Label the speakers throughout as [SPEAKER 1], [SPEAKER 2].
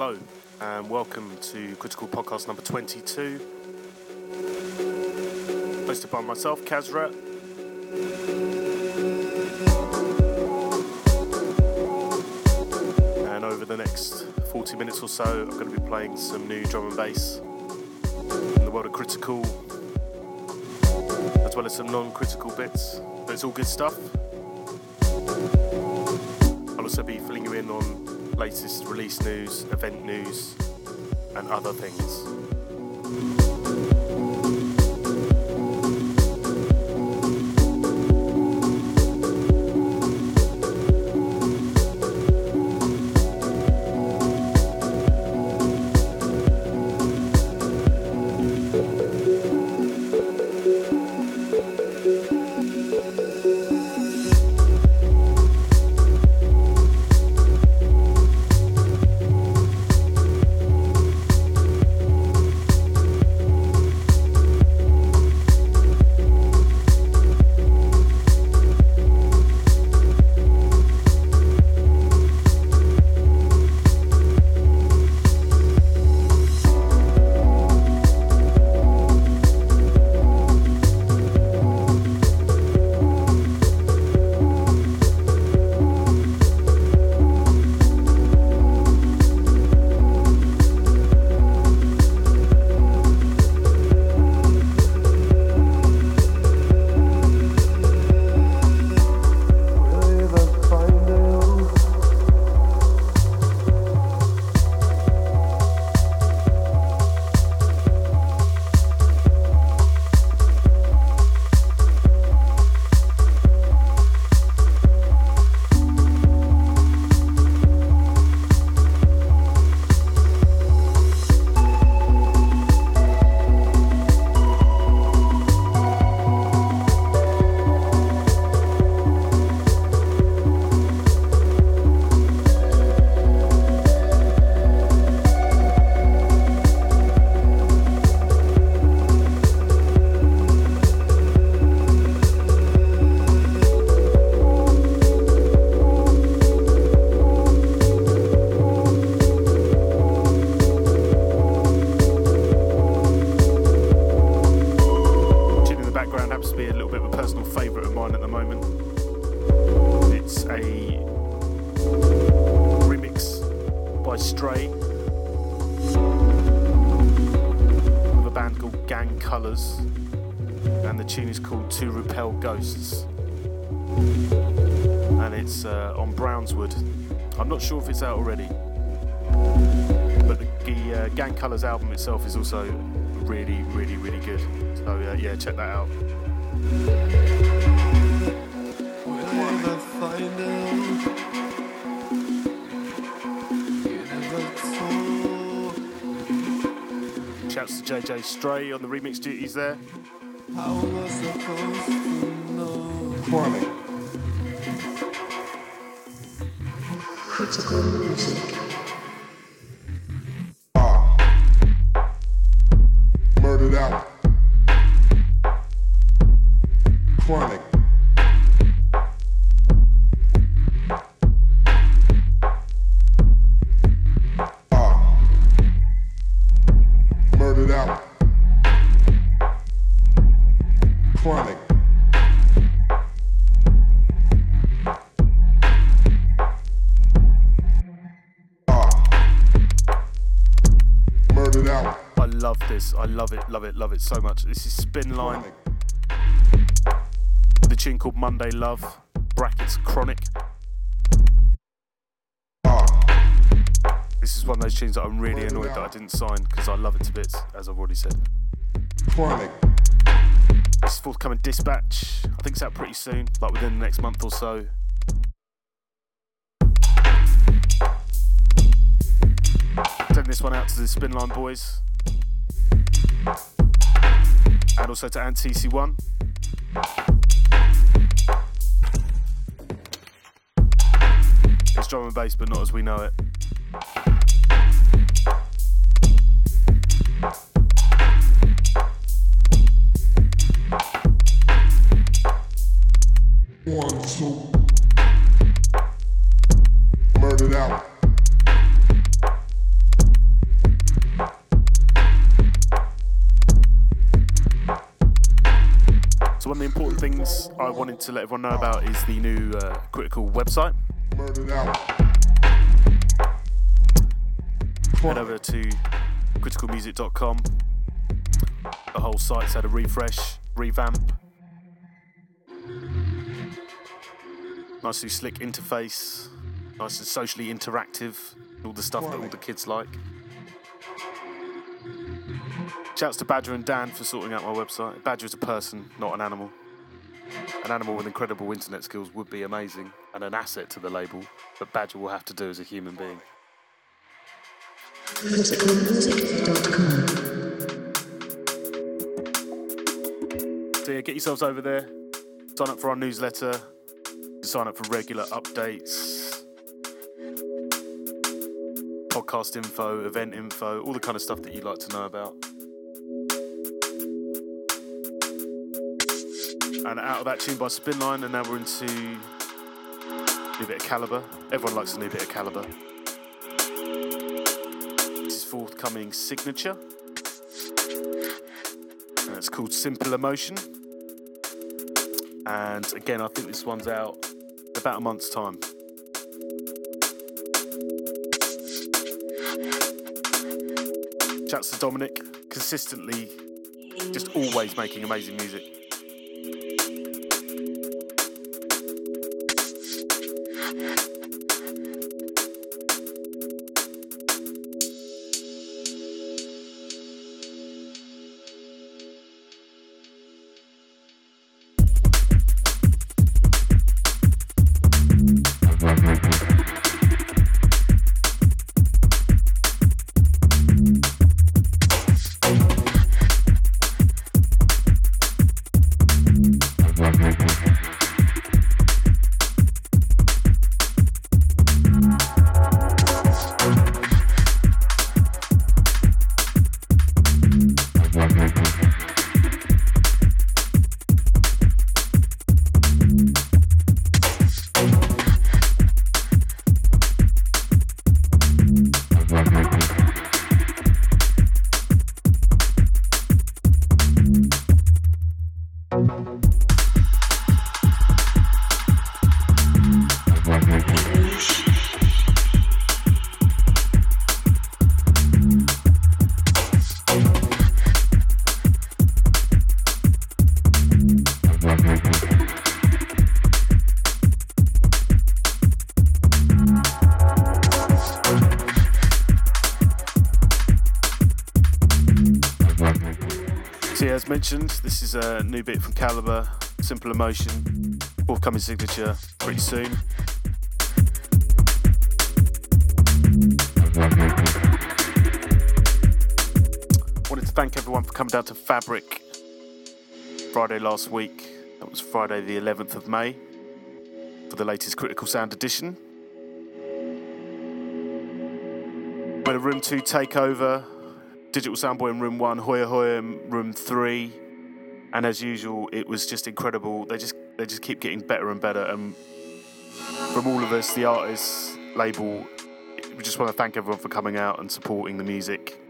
[SPEAKER 1] Hello, and welcome to Critical Podcast number 22. Hosted by myself, Kasra. And over the next 40 minutes or so, I'm going to be playing some new drum and bass in the world of critical, as well as some non critical bits. But it's all good stuff. I'll also be filling you in on latest release news, event news, and other things. Colours album itself is also really, really, really good. So uh, yeah, check that out. Shouts to JJ Stray on the remix duties there.
[SPEAKER 2] Warming.
[SPEAKER 3] Critical music.
[SPEAKER 1] Love it, love it, love it so much. This is Spinline. The tune called Monday Love, brackets Chronic. This is one of those tunes that I'm really annoyed that I didn't sign because I love it to bits, as I've already said. Chronic. This is forthcoming Dispatch. I think it's out pretty soon, like within the next month or so. Send this one out to the Spinline boys. And also to AntTC1. It's drum and bass, but not as we know it. To let everyone know about is the new uh, Critical website. Head over to criticalmusic.com. The whole site's had a refresh, revamp. Nicely slick interface, nice and socially interactive, all the stuff that all the kids like. Shouts to Badger and Dan for sorting out my website. Badger is a person, not an animal. An animal with incredible internet skills would be amazing and an asset to the label, but Badger will have to do as a human being. So yeah, get yourselves over there. Sign up for our newsletter. Sign up for regular updates, podcast info, event info, all the kind of stuff that you'd like to know about. And out of that tune by Spinline, and now we're into a new bit of Calibre. Everyone likes a new bit of Calibre. This is forthcoming signature. And it's called Simple Emotion. And again, I think this one's out in about a month's time. Shouts to Dominic, consistently, just always making amazing music. Mentioned, this is a new bit from Calibre, Simple Emotion, forthcoming signature pretty soon. Wanted to thank everyone for coming down to Fabric Friday last week. That was Friday the 11th of May for the latest Critical Sound edition. We had a Room 2 takeover, Digital Soundboy in Room 1, Hoya Hoya in Room 3. And as usual, it was just incredible. They just they just keep getting better and better. And from all of us, the artists, label, we just want to thank everyone for coming out and supporting the music.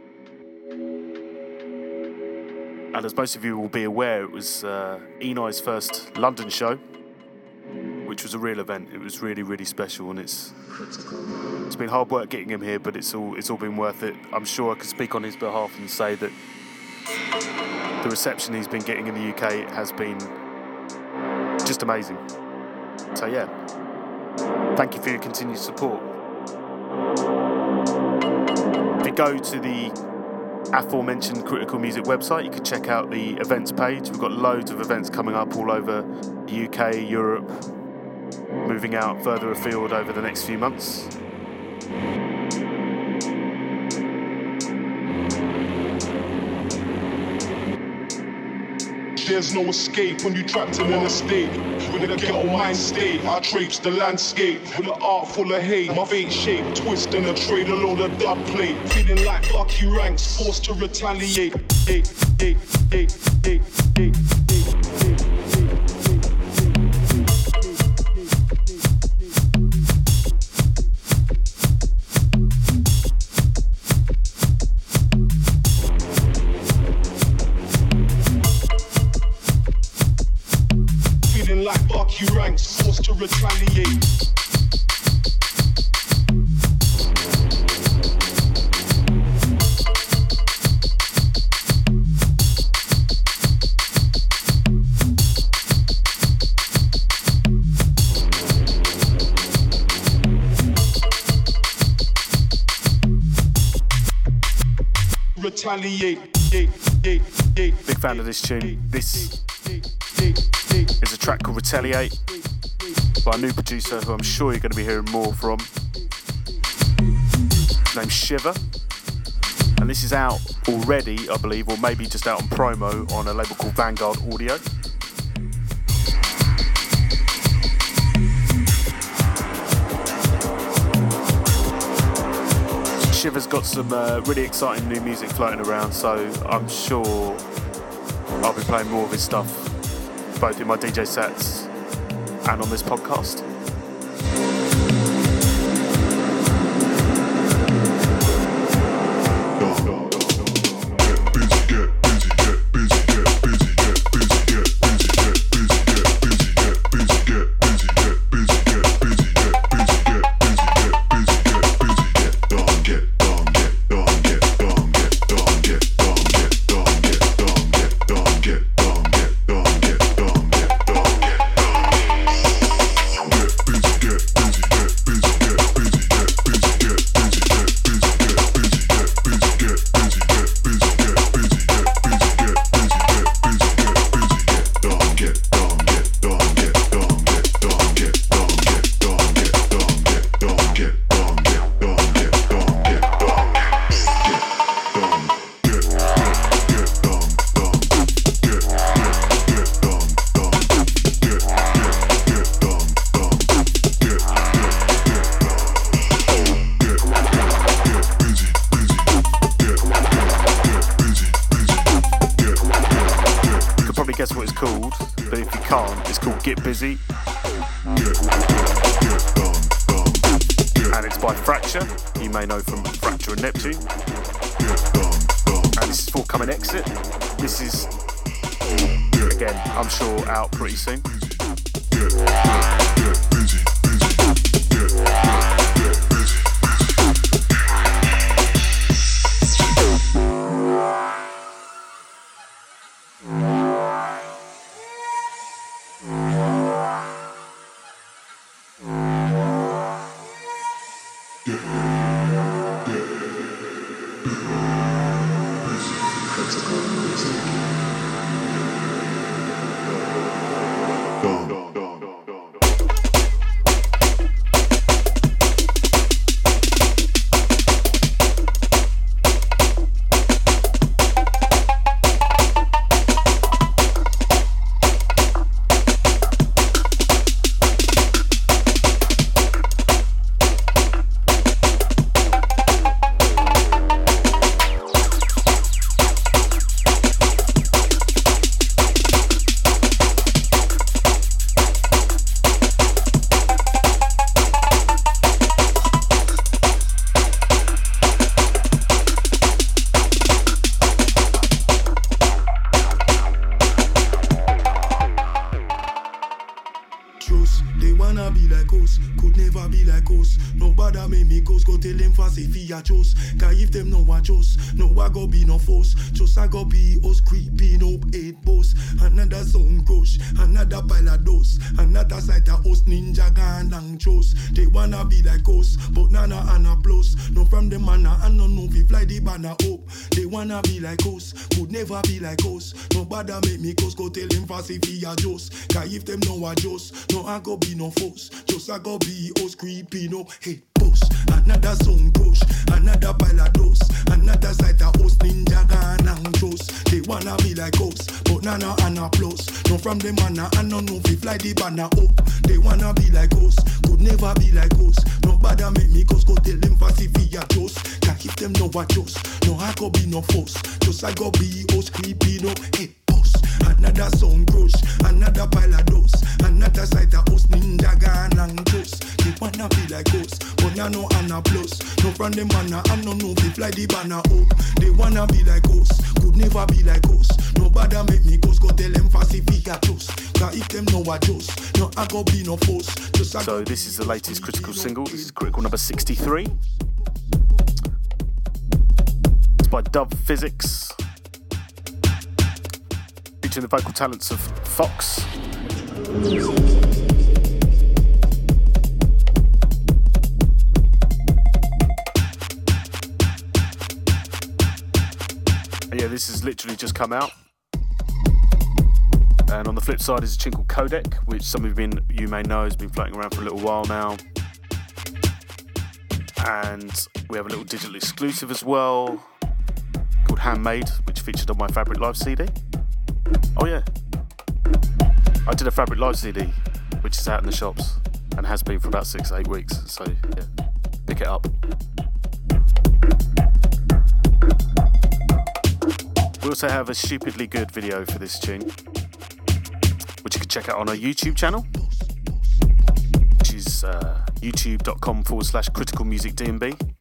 [SPEAKER 1] And as most of you will be aware, it was uh, Enei's first London show, which was a real event. It was really, really special, and it's it's been hard work getting him here, but it's all it's all been worth it. I'm sure I could speak on his behalf and say that the reception he's been getting in the UK has been just amazing. So yeah, thank you for your continued support. If you go to the aforementioned Critical Music website, you can check out the events page. We've got loads of events coming up all over UK, Europe, moving out further afield over the next few months.
[SPEAKER 4] There's no escape when you trapped in an estate. With a ghetto mind state, I traipse the landscape. With an art full of hate, my fate shape, twist in a trade, a load of dub plate. Feeling like Bucky ranks, forced to retaliate. Hey, hey, hey, hey, hey, hey. Retaliate.
[SPEAKER 1] Big fan of this tune. This is a track called Retaliate by a new producer who I'm sure you're going to be hearing more from, named Shiver. And this is out already, I believe, or maybe just out on promo on a label called Vanguard Audio. Shiver's got some uh, really exciting new music floating around, so I'm sure I'll be playing more of his stuff, both in my DJ sets and on this podcast. Khan. It's called Get Busy. And it's by Fracture. You may know from Fracture and Neptune. And this is Forthcoming Exit. This is, again, I'm sure out pretty soon.
[SPEAKER 5] wanna be like ghosts, but Nana and a blows. No from the manna and no know we fly the banner up. They wanna be like us, could never be like us. No bother make me cause go tell them fast if he a just. Cause if them know I just, no I go be no force. Just I go be us creepy, no hate another zone push, another pile of balados, another side of host ninja gun and. They wanna be like ghosts, but none nah, and applause. No from them and I no know if fly the banner up. They wanna be like ghosts, could never be like us. Nobody make me cause go tell them fast if we just. Can't keep them no adjust, no I could be no force. Just I go be host creepy no hit. Another sound crush, another pile of dust. Another side of us ninja gun and just. They wanna be like us, but now no Anna plus. No from them manna, I no know if fly the banner up. They wanna be like us, could never be like us. Nobody make me go go tell them fast if he got just. Cause if them know I just, no I go be no force. Just I So this is the latest critical single. This is critical number 63.
[SPEAKER 1] It's by Dub Phizix. Featuring the vocal talents of Fox. And yeah, this has literally just come out. And on the flip side is a tune called Codec, which some of you, been, you may know has been floating around for a little while now. And we have a little digital exclusive as well called Handmade, which featured on my Fabric Live CD. Oh, yeah. I did a Fabric Live CD, which is out in the shops and has been for about six, eight weeks. So, yeah, pick it up. We also have a stupidly good video for this tune, which you can check out on our YouTube channel, which is uh, youtube.com forward slash critical music DMB.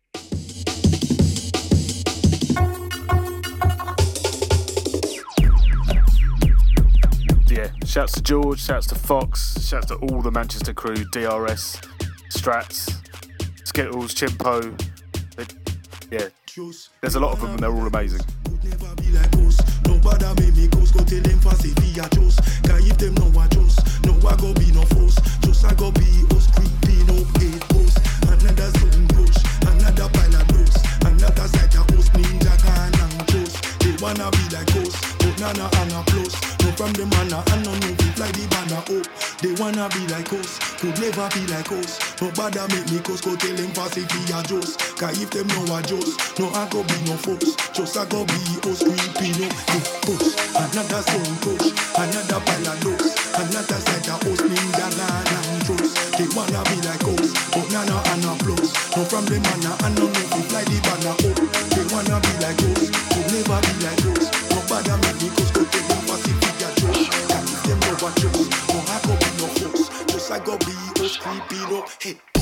[SPEAKER 1] Shouts to George, shouts to Fox, shouts to all the Manchester crew, DRS, Strats, Skittles, Chimpo. They- yeah,
[SPEAKER 5] there's a lot of them and they're all amazing. Nobody me close, go tell them fast if he a them no I go be no force. Just I go be us creeping up. Another push, another pile of dust. Another us ninja just. They wanna be like nana and a plus. No from the manna and no move it like the banner up. They wanna be like us, could never be like us. Nobody make me close, go tell them fast if he a just. Cause if them know I just, no I go be no force. Just I go be us creeping up the push. Another stone push, another pile of dust. Another side of us ninja gun and trust. They wanna be like us, but nana and a plus. No from the manna and no move it like the banner up. I go be us creeping up. Hey,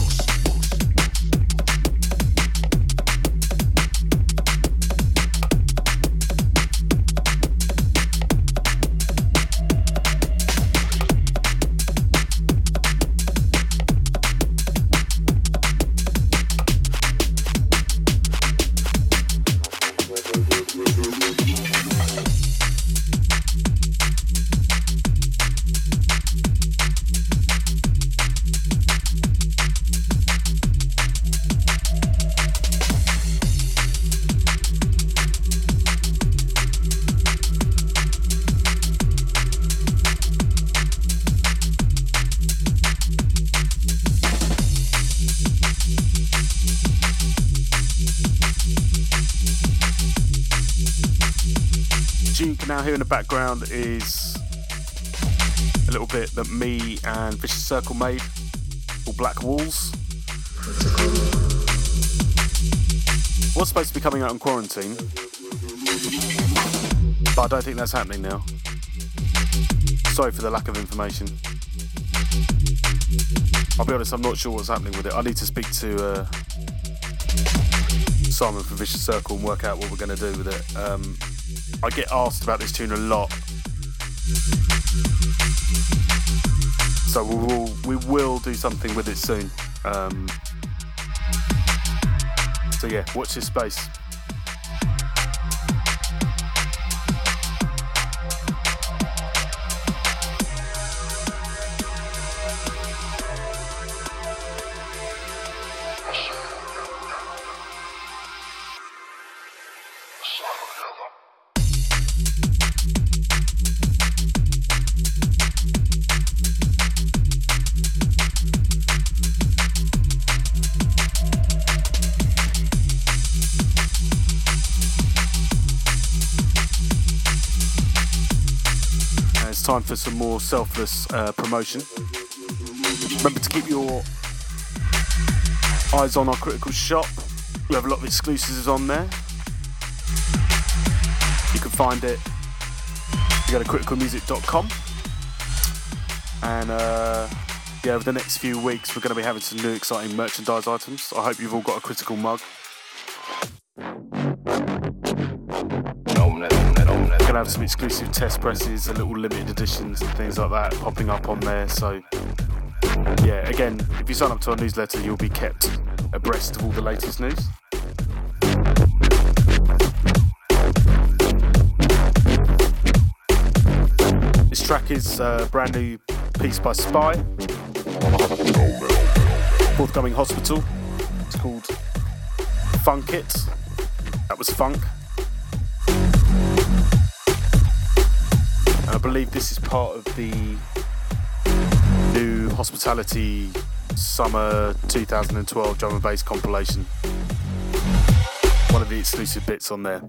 [SPEAKER 1] in the background is a little bit that me and Vicious Circle made called Black Walls. Was supposed to be coming out in quarantine, but I don't think that's happening now. Sorry for the lack of information. I'll be honest, I'm not sure what's happening with it. I need to speak to uh, Simon from Vicious Circle and work out what we're going to do with it. Um, I get asked about this tune a lot. So we will we will do something with it soon. Um, so yeah, watch this space. For some more selfless uh, promotion. Remember to keep your eyes on our critical shop. We have a lot of exclusives on there. You can find it. You go to criticalmusic.com. And uh, yeah, over the next few weeks, we're going to be having some new exciting merchandise items. I hope you've all got a critical mug. Gonna have some exclusive test presses, a little limited editions and things like that popping up on there. So yeah, again, if you sign up to our newsletter, you'll be kept abreast of all the latest news. This track is a brand new piece by Spy, forthcoming Hospital. It's called Funk It. That was Funk. I believe this is part of the new Hospitality Summer 2012 drum and bass compilation. One of the exclusive bits on there.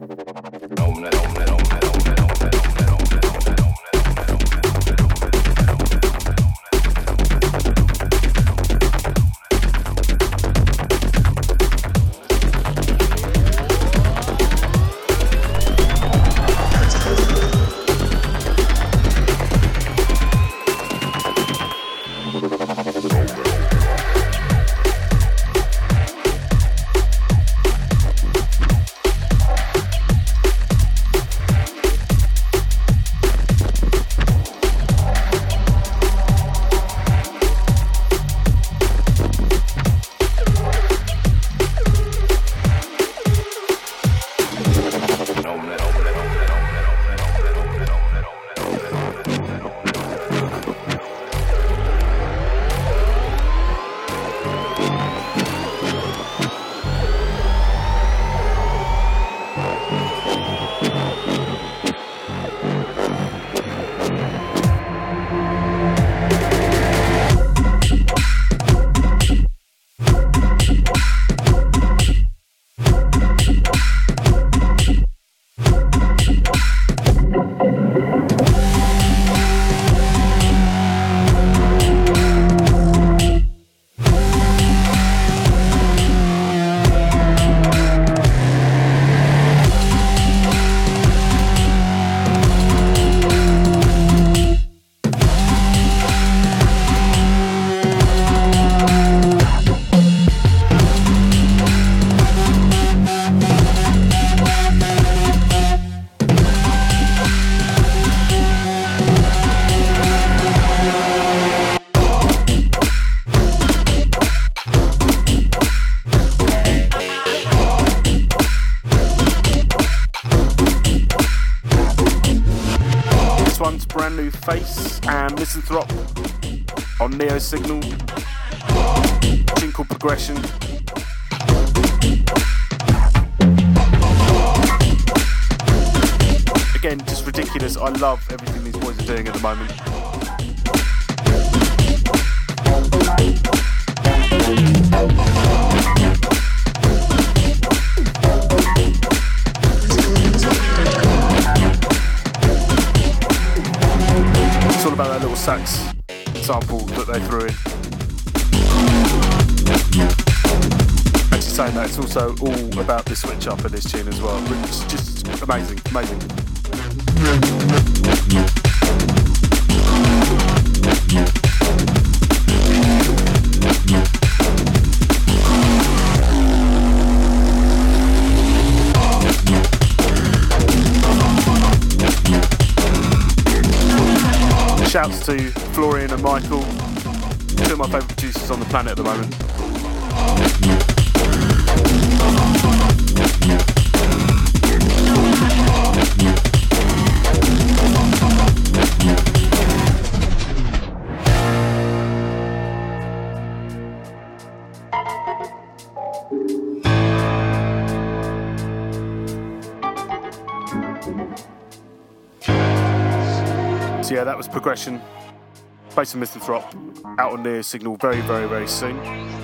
[SPEAKER 1] Signal. Progression. Again, just ridiculous. I love everything these boys are doing at the moment. They threw in. Actually saying that, it's also all about the switch up in this tune as well. It's just amazing, amazing. Shouts to Florian and Michael, two of my favourite producers on the planet at the moment. So yeah, that was progression. Based on Misanthrop, out on Neosignal very, very, very soon.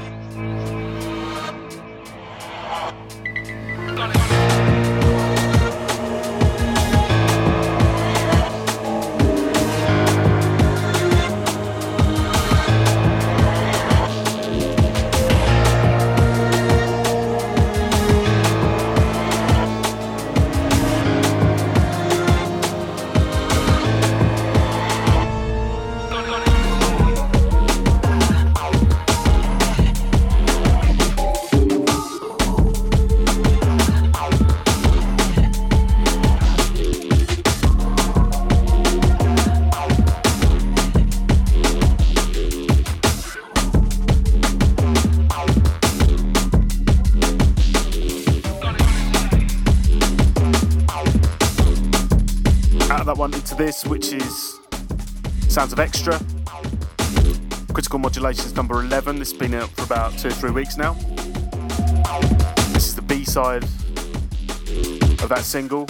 [SPEAKER 1] Which is Sounds of Extra. Critical Modulations number 11. This has been out for about two or three weeks now. This is the B side of that single.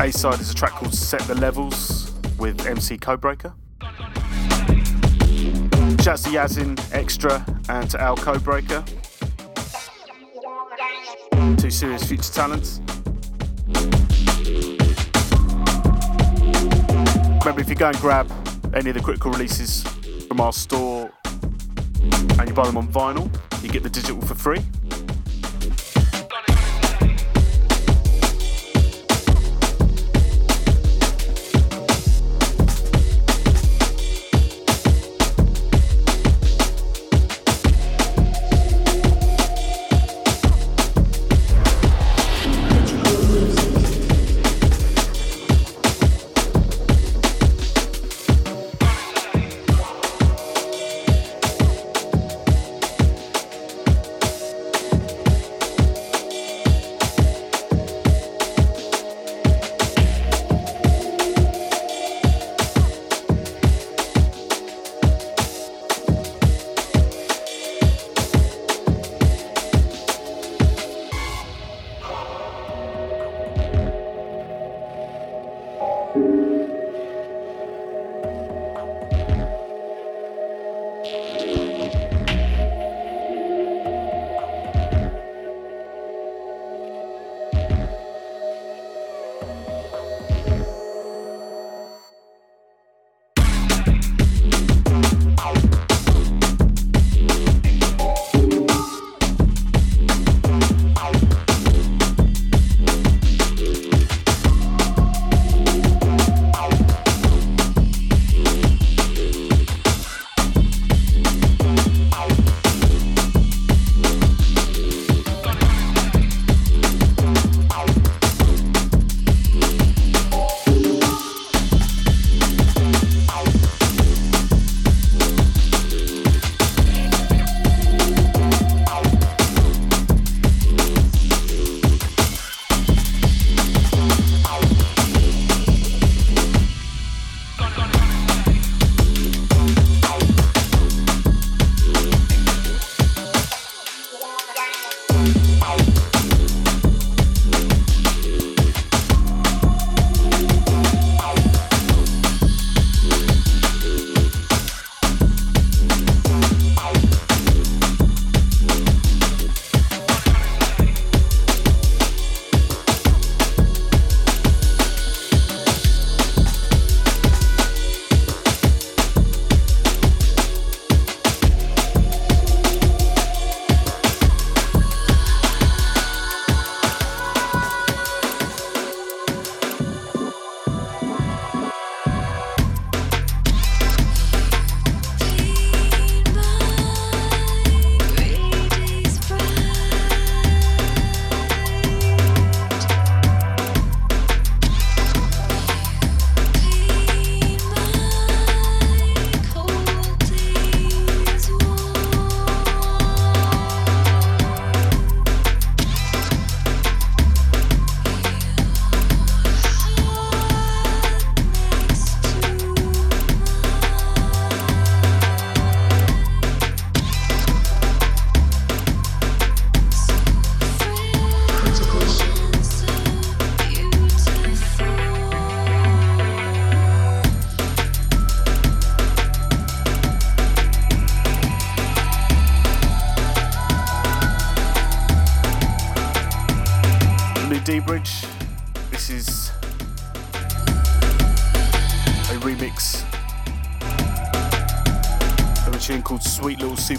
[SPEAKER 1] A side is a track called Set the Levels with MC Codebreaker. Shouts to Yazin Extra and to Al Codebreaker. Two serious future talents. Remember, if you go and grab any of the critical releases from our store and you buy them on vinyl, you get the digital for free.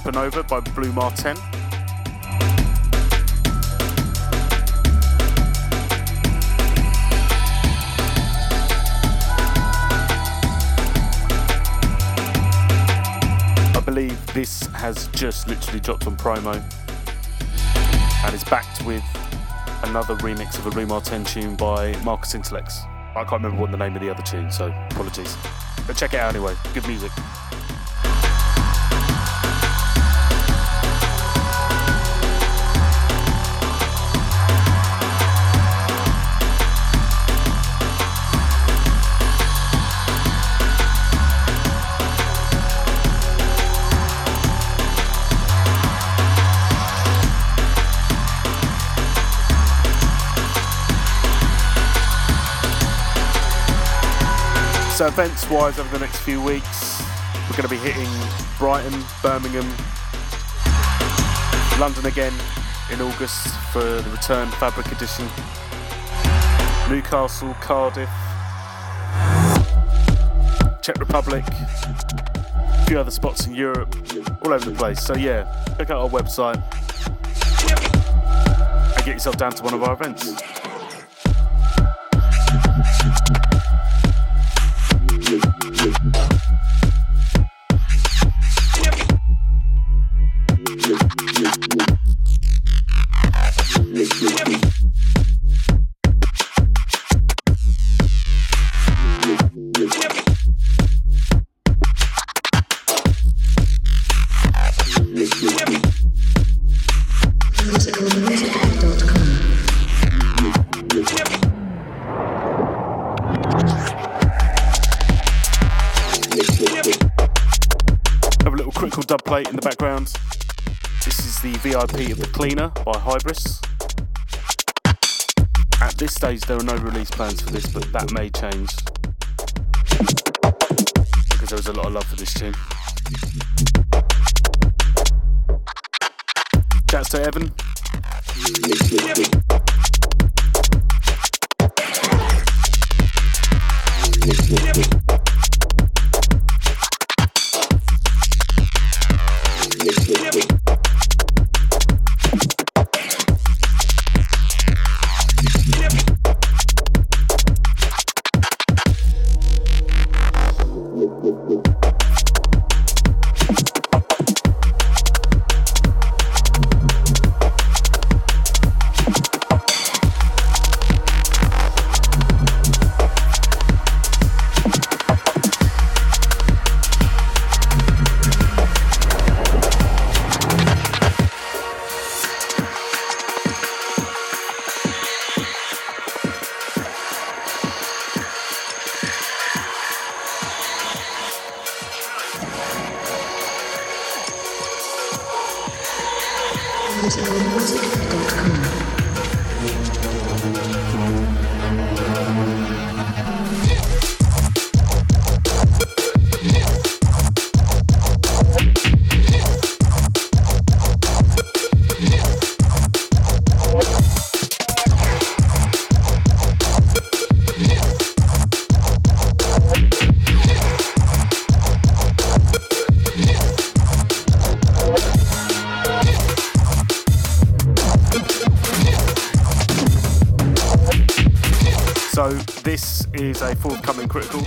[SPEAKER 1] Supernova by Blu Mar Ten. I believe this has just literally dropped on promo and is backed with another remix of a Blu Mar Ten tune by Marcus Intalex. I can't remember what the name of the other tune, so apologies. But check it out anyway. Good music. So events wise over the next few weeks, we're going to be hitting Brighton, Birmingham, London again in August for the return Fabric Edition, Newcastle, Cardiff, Czech Republic, a few other spots in Europe, all over the place. So yeah, check out our website and get yourself down to one of our events. Cleaner by Hybris. At this stage, there are no release plans for this, but that may change because there was a lot of love for this tune. Chats to Evan. So this is a forthcoming critical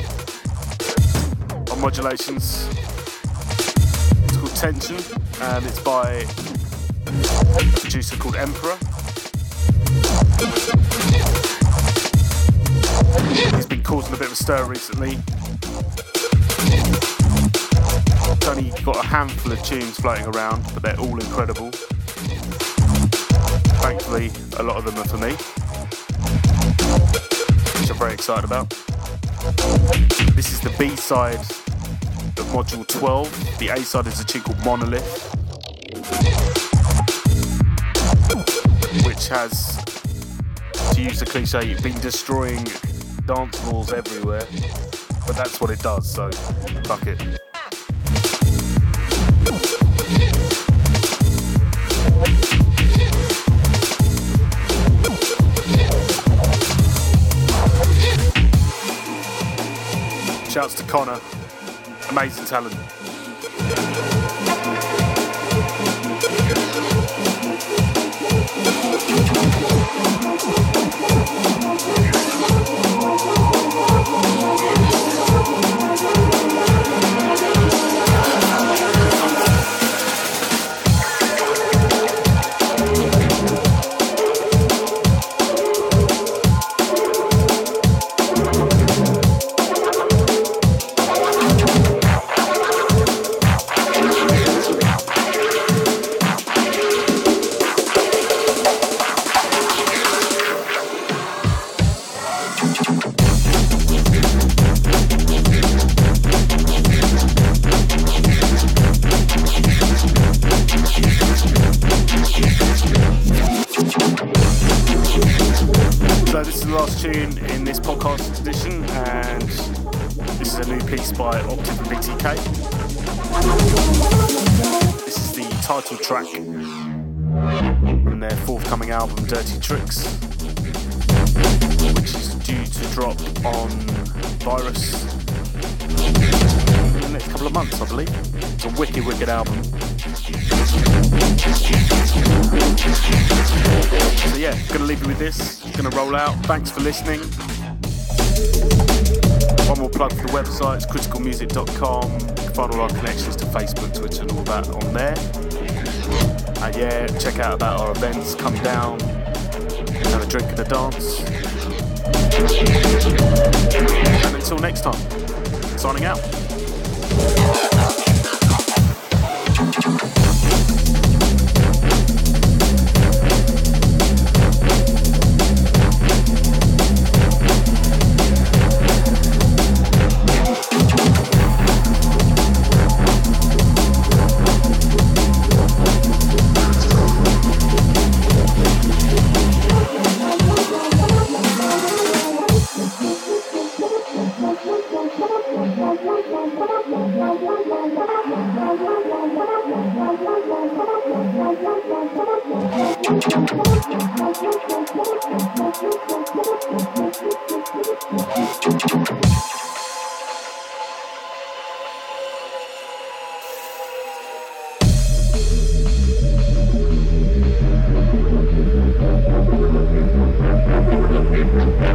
[SPEAKER 1] on modulations. It's called Tension, and it's by a producer called Emperor. He's been causing a bit of a stir recently. He's only got a handful of tunes floating around, but they're all incredible. Thankfully, a lot of them are for me I'm very excited about. This is the B side of module 12. The A side is a tune called Monolith, which has, to use the cliche, been destroying dance floors everywhere. But that's what it does, so fuck it. Shouts to Connor. Amazing talent. So yeah, gonna leave you with this. Gonna roll out. Thanks for listening. One more plug for the website, it's criticalmusic.com. You can find all our connections to Facebook, Twitter, and all that on there. And yeah, check out about our events, come down, have a drink and a dance. And until next time, signing out. Thank you.